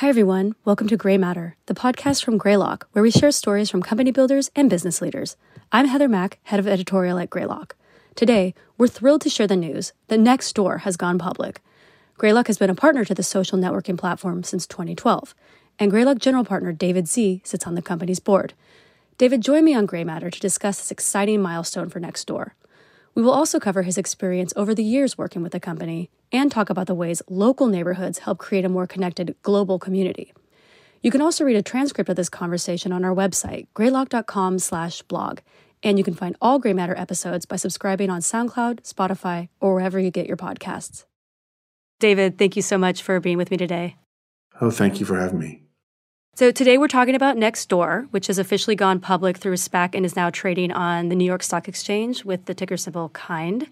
Hi, everyone. Welcome to Gray Matter, the podcast from Greylock, where we share stories from company builders and business leaders. I'm Heather Mack, head of editorial at Greylock. Today, we're thrilled to share the news that Nextdoor has gone public. Greylock has been a partner to the social networking platform since 2012, and Greylock general partner David Sze sits on the company's board. David joined me on Gray Matter to discuss this exciting milestone for Nextdoor. We will also cover his experience over the years working with the company and talk about the ways local neighborhoods help create a more connected global community. You can also read a transcript of this conversation on our website, greylock.com/blog, and you can find all Gray Matter episodes by subscribing on SoundCloud, Spotify, or wherever you get your podcasts. David, thank you so much for being with me today. Oh, thank you for having me. So today we're talking about Nextdoor, which has officially gone public through SPAC and is now trading on the New York Stock Exchange with the ticker symbol KIND.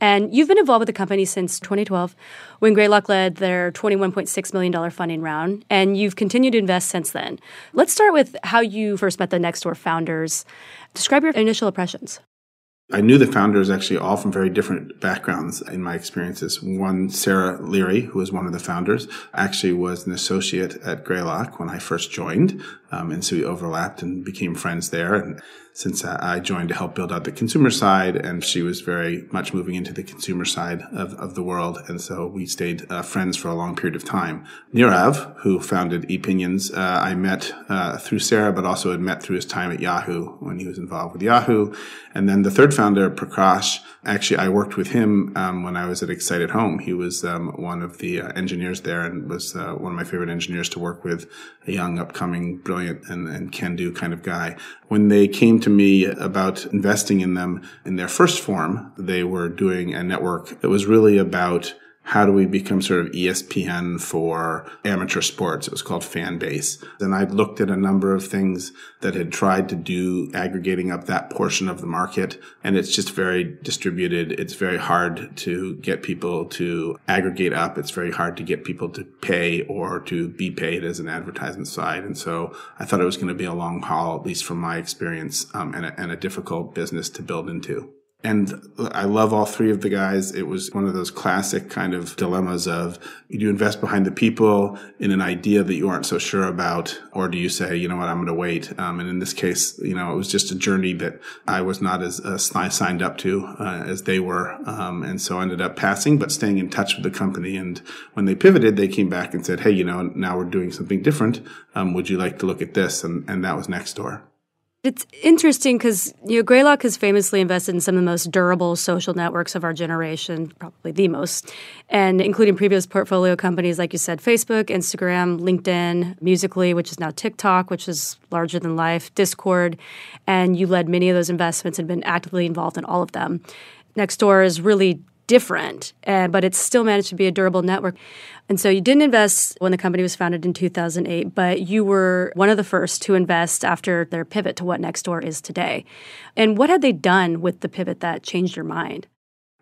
And you've been involved with the company since 2012 when Greylock led their $21.6 million funding round, and you've continued to invest since then. Let's start with how you first met the Nextdoor founders. Describe your initial impressions. I knew the founders actually all from very different backgrounds in my experiences. One, Sarah Leary, who was one of the founders, actually was an associate at Greylock when I first joined. Um, and so we overlapped and became friends there. And since I joined to help build out the consumer side, and she was very much moving into the consumer side of, of the world. And so we stayed uh, friends for a long period of time. Nirav, who founded Epinions, uh, I met uh, through Sarah, but also had met through his time at Yahoo when he was involved with Yahoo. And then the third founder, Prakash, actually, I worked with him um, when I was at Excite@Home. He was um, one of the uh, engineers there and was uh, one of my favorite engineers to work with, a young, upcoming, brilliant, and, and can do kind of guy. When they came to me about investing in them in their first form, they were doing a network that was really about how do we become sort of ESPN for amateur sports? It was called Fanbase. And I looked at a number of things that had tried to do aggregating up that portion of the market. And it's just very distributed. It's very hard to get people to aggregate up. It's very hard to get people to pay or to be paid as an advertisement side. And so I thought it was going to be a long haul, at least from my experience, um, and, a, and a difficult business to build into. And I love all three of the guys. It was one of those classic kind of dilemmas of do you invest behind the people in an idea that you aren't so sure about, or do you say, you know what, I'm going to wait? Um, and in this case, you know, it was just a journey that I was not as uh, signed up to uh, as they were. Um, and so I ended up passing, but staying in touch with the company. And when they pivoted, they came back and said, hey, you know, now we're doing something different. Um, would you like to look at this? And, and that was Nextdoor. It's interesting because you know Greylock has famously invested in some of the most durable social networks of our generation, probably the most, and including previous portfolio companies like you said, Facebook, Instagram, LinkedIn, Musical.ly, which is now TikTok, which is larger than life, Discord, and you led many of those investments and been actively involved in all of them. Nextdoor is really different, uh, but it's still managed to be a durable network. And so you didn't invest when the company was founded in 2008, but you were one of the first to invest after their pivot to what Nextdoor is today. And what had they done with the pivot that changed your mind?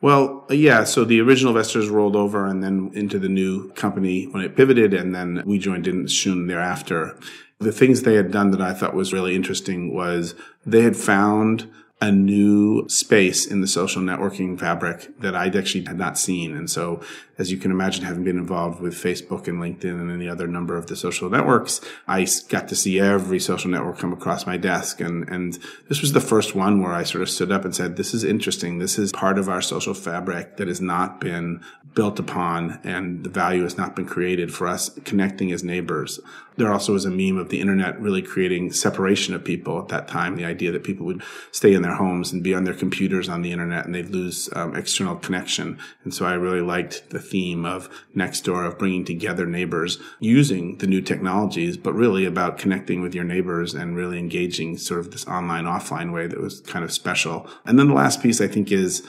Well, yeah. So the original investors rolled over and then into the new company when it pivoted, and then we joined in soon thereafter. The things they had done that I thought was really interesting was they had found a new space in the social networking fabric that I'd actually had not seen. And so, as you can imagine, having been involved with Facebook and LinkedIn and any other number of the social networks, I got to see every social network come across my desk. And, and this was the first one where I sort of stood up and said, this is interesting. This is part of our social fabric that has not been built upon and the value has not been created for us connecting as neighbors. There also was a meme of the internet really creating separation of people at that time. The idea that people would stay in their homes and be on their computers on the internet and they'd lose um, external connection. And so I really liked the theme of Nextdoor of bringing together neighbors using the new technologies, but really about connecting with your neighbors and really engaging sort of this online offline way that was kind of special. And then the last piece I think is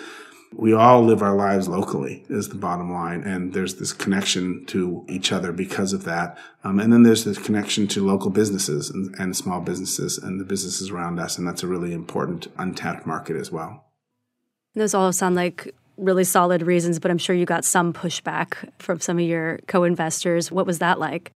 we all live our lives locally is the bottom line. And there's this connection to each other because of that. Um, and then there's this connection to local businesses and, and small businesses and the businesses around us. And that's a really important untapped market as well. Those all sound like really solid reasons but i'm sure you got some pushback from some of your co-investors. What was that like?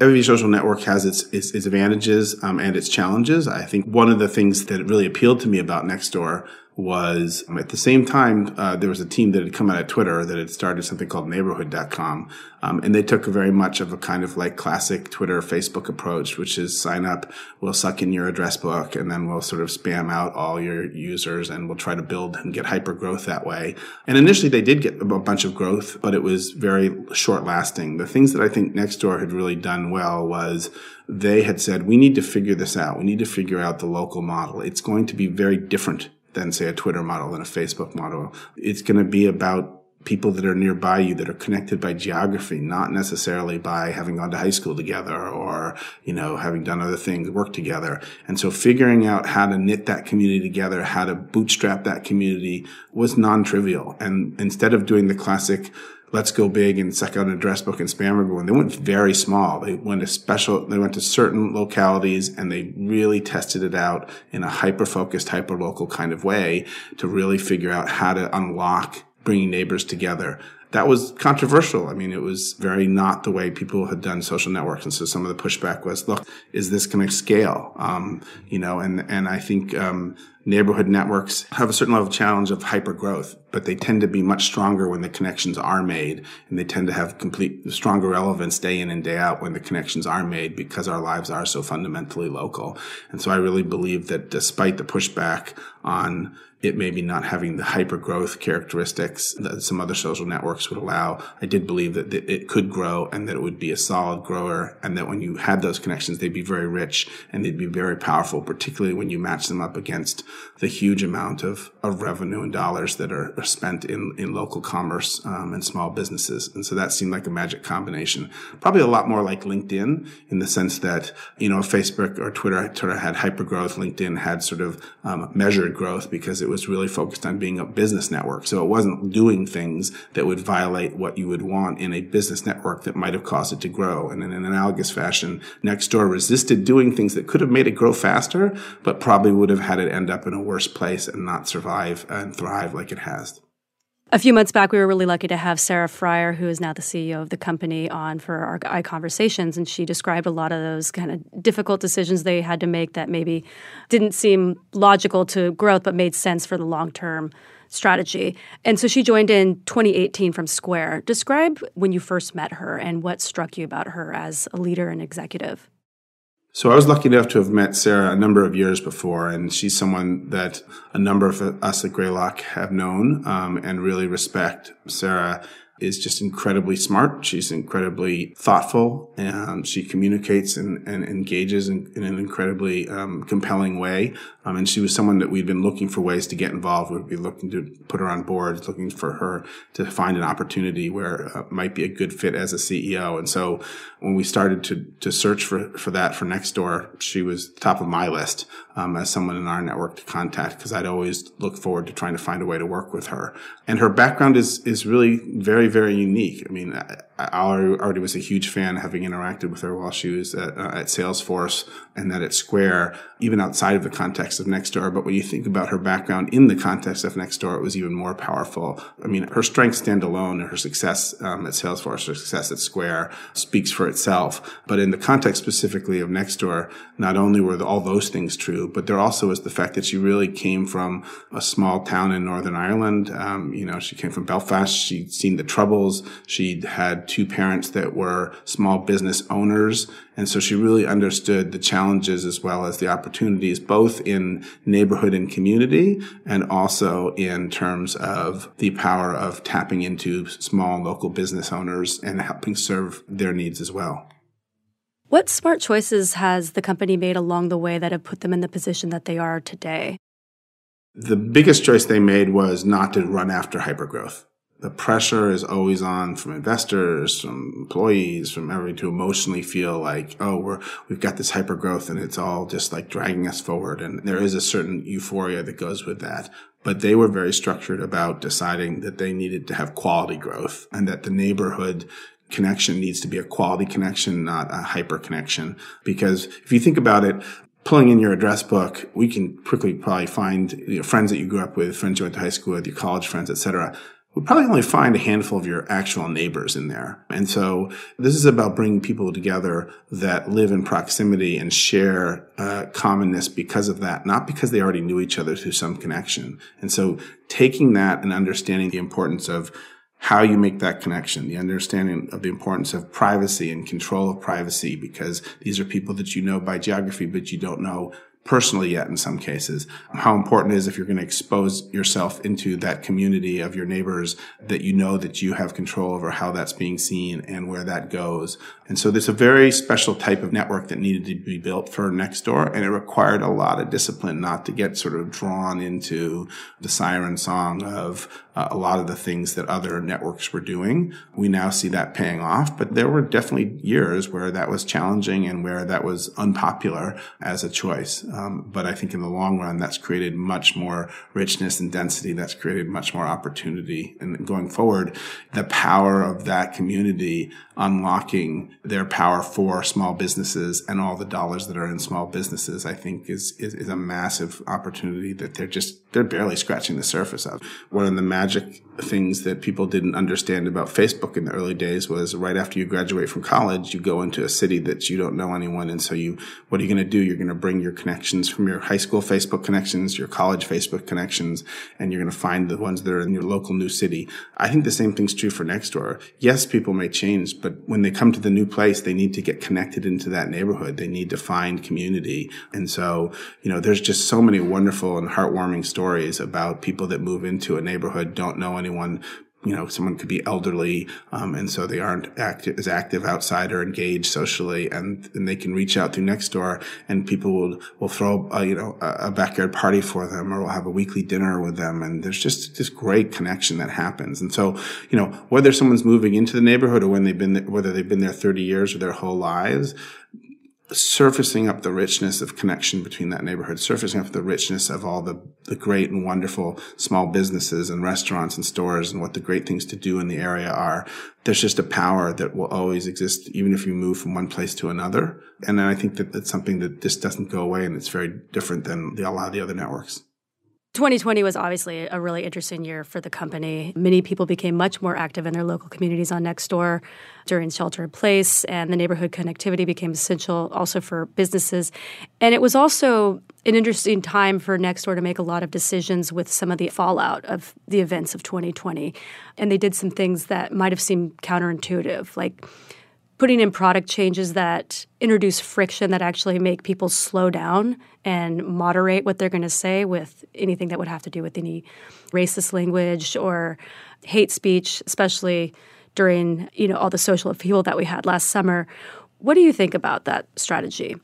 Every social network has its its, its advantages um, and its challenges. I think one of the things that really appealed to me about Nextdoor was at the same time, uh, there was a team that had come out of Twitter that had started something called neighborhood.com. Um, and they took very much of a kind of like classic Twitter, Facebook approach, which is sign up, we'll suck in your address book, and then we'll sort of spam out all your users and we'll try to build and get hyper growth that way. And initially they did get a bunch of growth, but it was very short lasting. The things that I think Nextdoor had really done well was they had said, we need to figure this out. We need to figure out the local model. It's going to be very different than say a Twitter model than a Facebook model. It's going to be about people that are nearby you that are connected by geography, not necessarily by having gone to high school together or, you know, having done other things, work together. And so figuring out how to knit that community together, how to bootstrap that community was non-trivial. And instead of doing the classic, let's go big and suck out an address book and spam everyone. They went very small. They went to special, they went to certain localities and they really tested it out in a hyper focused, hyper local kind of way to really figure out how to unlock bringing neighbors together. That was controversial. I mean, it was very not the way people had done social networks. And so some of the pushback was, look, is this going to scale? Um, you know, and, and I think, um, neighborhood networks have a certain level of challenge of hyper growth, but they tend to be much stronger when the connections are made and they tend to have complete stronger relevance day in and day out when the connections are made because our lives are so fundamentally local. And so I really believe that despite the pushback on it maybe not having the hyper growth characteristics that some other social networks would allow. I did believe that it could grow and that it would be a solid grower and that when you had those connections, they'd be very rich and they'd be very powerful, particularly when you match them up against the huge amount of, of revenue and dollars that are, are spent in, in local commerce um, and small businesses. And so that seemed like a magic combination. Probably a lot more like LinkedIn in the sense that, you know, Facebook or Twitter, Twitter had hyper growth. LinkedIn had sort of um, measured growth because it it was really focused on being a business network. So it wasn't doing things that would violate what you would want in a business network that might have caused it to grow. And in an analogous fashion, Nextdoor resisted doing things that could have made it grow faster, but probably would have had it end up in a worse place and not survive and thrive like it has. A few months back, we were really lucky to have Sarah Friar, who is now the CEO of the company, on for our iConversations. And she described a lot of those kind of difficult decisions they had to make that maybe didn't seem logical to growth, but made sense for the long term strategy. And so she joined in 2018 from Square. Describe when you first met her and what struck you about her as a leader and executive. So I was lucky enough to have met Sarah a number of years before, and she's someone that a number of us at Greylock have known um, and really respect. Sarah is just incredibly smart. She's incredibly thoughtful, and she communicates and, and engages in, in, an incredibly um, compelling way. Um, and she was someone that we'd been looking for ways to get involved. We'd be looking to put her on board, looking for her to find an opportunity where uh, might be a good fit as a CEO. And so when we started to to search for for that for Nextdoor, she was top of my list um, as someone in our network to contact because I'd always look forward to trying to find a way to work with her. And her background is is really very very unique. I mean, I already was a huge fan having interacted with her while she was at, uh, at Salesforce and then at Square, even outside of the context of Nextdoor. But when you think about her background in the context of Nextdoor, it was even more powerful. I mean, her strengths stand alone her success um, at Salesforce, her success at Square speaks for itself. But in the context specifically of Nextdoor, not only were all those things true, but there also was the fact that she really came from a small town in Northern Ireland. Um, you know, she came from Belfast. She'd seen the troubles. She'd had two parents that were small business owners. And so she really understood the challenges as well as the opportunities, both in neighborhood and community, and also in terms of the power of tapping into small local business owners and helping serve their needs as well. What smart choices has the company made along the way that have put them in the position that they are today? The biggest choice they made was not to run after hypergrowth the pressure is always on from investors, from employees, from everybody to emotionally feel like, oh, we're, we've got this hyper growth and it's all just like dragging us forward. And there is a certain euphoria that goes with that. But they were very structured about deciding that they needed to have quality growth and that the neighborhood connection needs to be a quality connection, not a hyper connection. Because if you think about it, pulling in your address book, we can quickly probably find you know, friends that you grew up with, friends you went to high school with, your college friends, et cetera would probably only find a handful of your actual neighbors in there. And so this is about bringing people together that live in proximity and share uh, commonness because of that, not because they already knew each other through some connection. And so taking that and understanding the importance of how you make that connection, the understanding of the importance of privacy and control of privacy, because these are people that you know by geography, but you don't know personally yet in some cases. How important is if you're going to expose yourself into that community of your neighbors that you know that you have control over how that's being seen and where that goes. And so there's a very special type of network that needed to be built for Nextdoor and it required a lot of discipline not to get sort of drawn into the siren song of uh, a lot of the things that other networks were doing. We now see that paying off, but there were definitely years where that was challenging and where that was unpopular as a choice. Um, but I think in the long run, that's created much more richness and density. That's created much more opportunity. And going forward, the power of that community unlocking their power for small businesses and all the dollars that are in small businesses, I think is, is, is a massive opportunity that they're just, they're barely scratching the surface of. One of the magic things that people didn't understand about Facebook in the early days was right after you graduate from college, you go into a city that you don't know anyone. And so you, what are you going to do? You're going to bring your connections from your high school Facebook connections, your college Facebook connections, and you're going to find the ones that are in your local new city. I think the same thing's true for Nextdoor. Yes, people may change, but but when they come to the new place, they need to get connected into that neighborhood. They need to find community. And so, you know, there's just so many wonderful and heartwarming stories about people that move into a neighborhood, don't know anyone, you know, someone could be elderly, um, and so they aren't active, as active outside or engaged socially, and, and they can reach out through Nextdoor, and people will will throw a, you know a, backyard party for them, or will have a weekly dinner with them, and there's just this great connection that happens. And so, you know, whether someone's moving into the neighborhood or when they've been there, whether they've been there 30 years or their whole lives, surfacing up the richness of connection between that neighborhood, surfacing up the richness of all the, the great and wonderful small businesses and restaurants and stores and what the great things to do in the area are. There's just a power that will always exist, even if you move from one place to another. And I think that that's something that just doesn't go away and it's very different than the, a lot of the other networks. 2020 was obviously a really interesting year for the company. Many people became much more active in their local communities on Nextdoor during shelter in place, and the neighborhood connectivity became essential also for businesses. And it was also an interesting time for Nextdoor to make a lot of decisions with some of the fallout of the events of 2020. And they did some things that might have seemed counterintuitive, like putting in product changes that introduce friction that actually make people slow down and moderate what they're going to say with anything that would have to do with any racist language or hate speech, especially during you know all the social upheaval that we had last summer. What do you think about that strategy?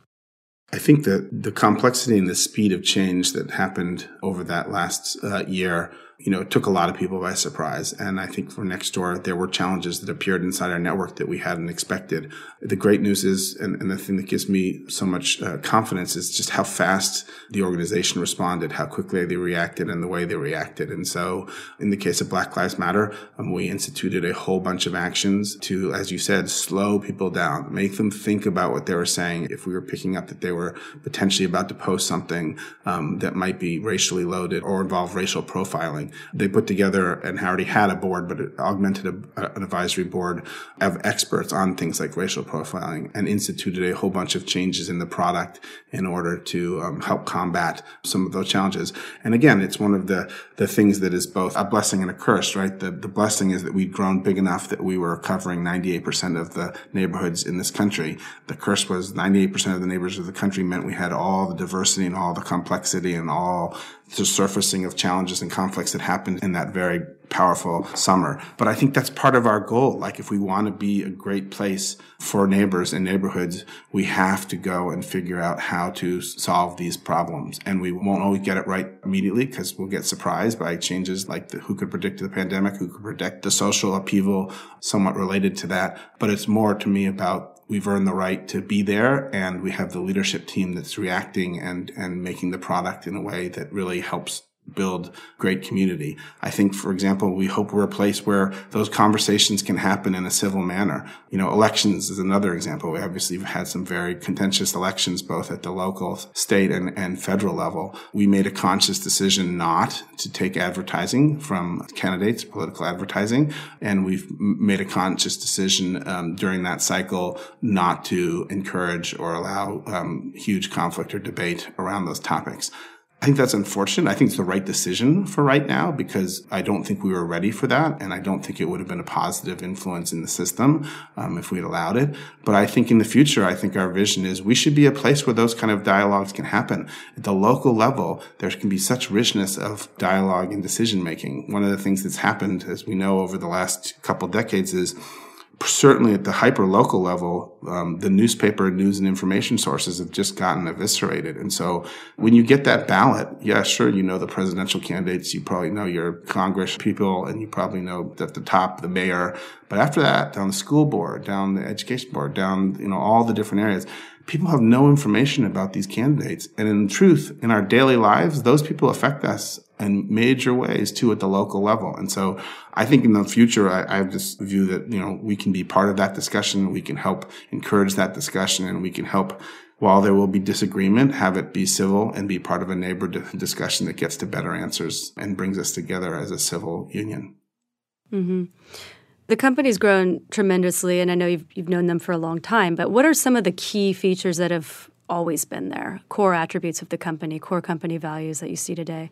I think that the complexity and the speed of change that happened over that last uh, year you know, it took a lot of people by surprise. And I think for Nextdoor, there were challenges that appeared inside our network that we hadn't expected. The great news is, and, and the thing that gives me so much uh, confidence is just how fast the organization responded, how quickly they reacted and the way they reacted. And so in the case of Black Lives Matter, um, we instituted a whole bunch of actions to, as you said, slow people down, make them think about what they were saying. If we were picking up that they were potentially about to post something um, that might be racially loaded or involve racial profiling, they put together and already had a board, but it augmented a, an advisory board of experts on things like racial profiling and instituted a whole bunch of changes in the product in order to um, help combat some of those challenges. And again, it's one of the, the things that is both a blessing and a curse, right? The, the blessing is that we'd grown big enough that we were covering 98% of the neighborhoods in this country. The curse was 98% of the neighbors of the country meant we had all the diversity and all the complexity and all the surfacing of challenges and conflicts that happened in that very powerful summer. But I think that's part of our goal. Like if we want to be a great place for neighbors and neighborhoods, we have to go and figure out how to solve these problems. And we won't always get it right immediately because we'll get surprised by changes like the, who could predict the pandemic, who could predict the social upheaval somewhat related to that. But it's more to me about we've earned the right to be there and we have the leadership team that's reacting and, and making the product in a way that really helps build great community. I think, for example, we hope we're a place where those conversations can happen in a civil manner. You know, elections is another example. We obviously have had some very contentious elections, both at the local, state, and, and federal level. We made a conscious decision not to take advertising from candidates, political advertising, and we've made a conscious decision um, during that cycle not to encourage or allow um, huge conflict or debate around those topics. I think that's unfortunate. I think it's the right decision for right now because I don't think we were ready for that. And I don't think it would have been a positive influence in the system um, if we had allowed it. But I think in the future, I think our vision is we should be a place where those kind of dialogues can happen. At the local level, there can be such richness of dialogue and decision making. One of the things that's happened, as we know over the last couple decades, is certainly at the hyper local level, um, the newspaper news and information sources have just gotten eviscerated. And so when you get that ballot, yeah, sure, you know the presidential candidates, you probably know your Congress people, and you probably know at the top the mayor. But after that, down the school board, down the education board, down you know all the different areas, people have no information about these candidates. And in truth, in our daily lives, those people affect us in major ways too at the local level. And so I think in the future, I, I, have this view that, you know, we can be part of that discussion. We can help encourage that discussion and we can help while there will be disagreement, have it be civil and be part of a neighbor discussion that gets to better answers and brings us together as a civil union. Mm-hmm. The company's grown tremendously, and I know you've, you've known them for a long time, but what are some of the key features that have always been there, core attributes of the company, core company values that you see today?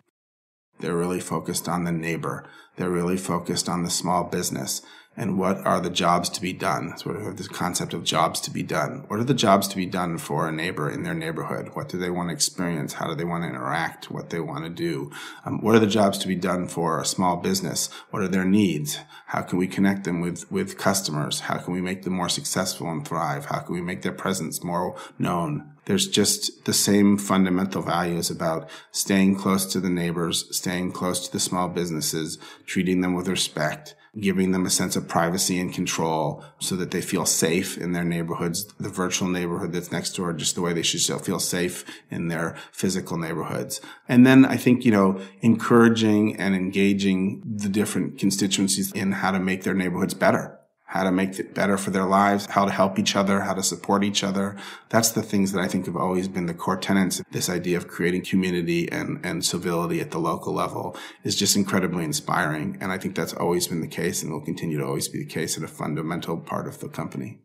They're really focused on the neighbor. They're really focused on the small business and what are the jobs to be done. Sort of this concept of jobs to be done. What are the jobs to be done for a neighbor in their neighborhood? What do they want to experience? How do they want to interact? What they want to do? Um, what are the jobs to be done for a small business? What are their needs? How can we connect them with, with customers? How can we make them more successful and thrive? How can we make their presence more known? There's just the same fundamental values about staying close to the neighbors, staying close to the small businesses, treating them with respect, giving them a sense of privacy and control so that they feel safe in their neighborhoods, the virtual neighborhood that's next door, just the way they should feel safe in their physical neighborhoods. And then I think, you know, encouraging and engaging the different constituencies in how to make their neighborhoods better how to make it better for their lives, how to help each other, how to support each other. That's the things that I think have always been the core tenets. This idea of creating community and, and civility at the local level is just incredibly inspiring. And I think that's always been the case and will continue to always be the case and a fundamental part of the company.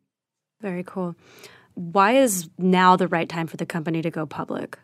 Very cool. Why is now the right time for the company to go public?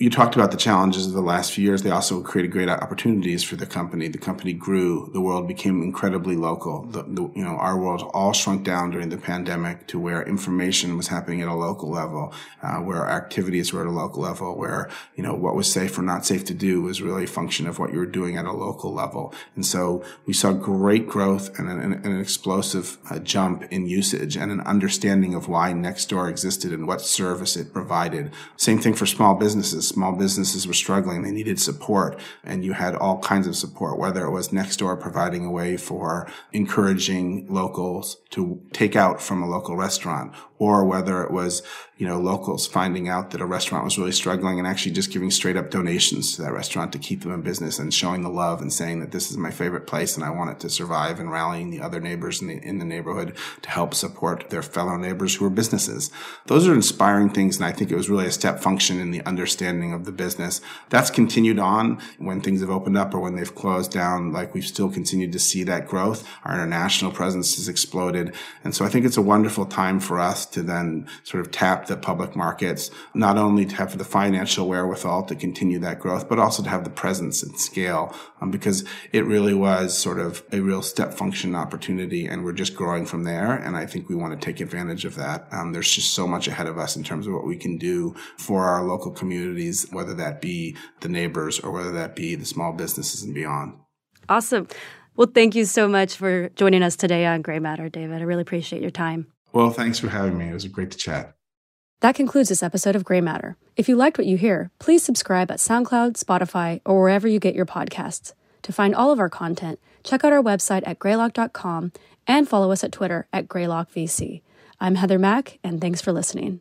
You talked about the challenges of the last few years. They also created great opportunities for the company. The company grew. The world became incredibly local. The, the, you know, our world all shrunk down during the pandemic to where information was happening at a local level, uh, where activities were at a local level, where, you know, what was safe or not safe to do was really a function of what you were doing at a local level. And so we saw great growth and an, an explosive uh, jump in usage and an understanding of why Nextdoor existed and what service it provided. Same thing for small businesses small businesses were struggling. They needed support and you had all kinds of support, whether it was Nextdoor providing a way for encouraging locals to take out from a local restaurant or whether it was, you know, locals finding out that a restaurant was really struggling and actually just giving straight up donations to that restaurant to keep them in business and showing the love and saying that this is my favorite place and I want it to survive and rallying the other neighbors in the, in the neighborhood to help support their fellow neighbors who are businesses. Those are inspiring things. And I think it was really a step function in the understanding of the business. That's continued on when things have opened up or when they've closed down. Like we've still continued to see that growth. Our international presence has exploded. And so I think it's a wonderful time for us to then sort of tap the public markets, not only to have the financial wherewithal to continue that growth, but also to have the presence and scale, um, because it really was sort of a real step function opportunity, and we're just growing from there. And I think we want to take advantage of that. Um, there's just so much ahead of us in terms of what we can do for our local communities, whether that be the neighbors or whether that be the small businesses and beyond. Awesome. Well, thank you so much for joining us today on Gray Matter, David. I really appreciate your time. Well, thanks for having me. It was great to chat. That concludes this episode of Gray Matter. If you liked what you hear, please subscribe at SoundCloud, Spotify, or wherever you get your podcasts. To find all of our content, check out our website at greylock.com and follow us at Twitter at greylockvc. I'm Heather Mack, and thanks for listening.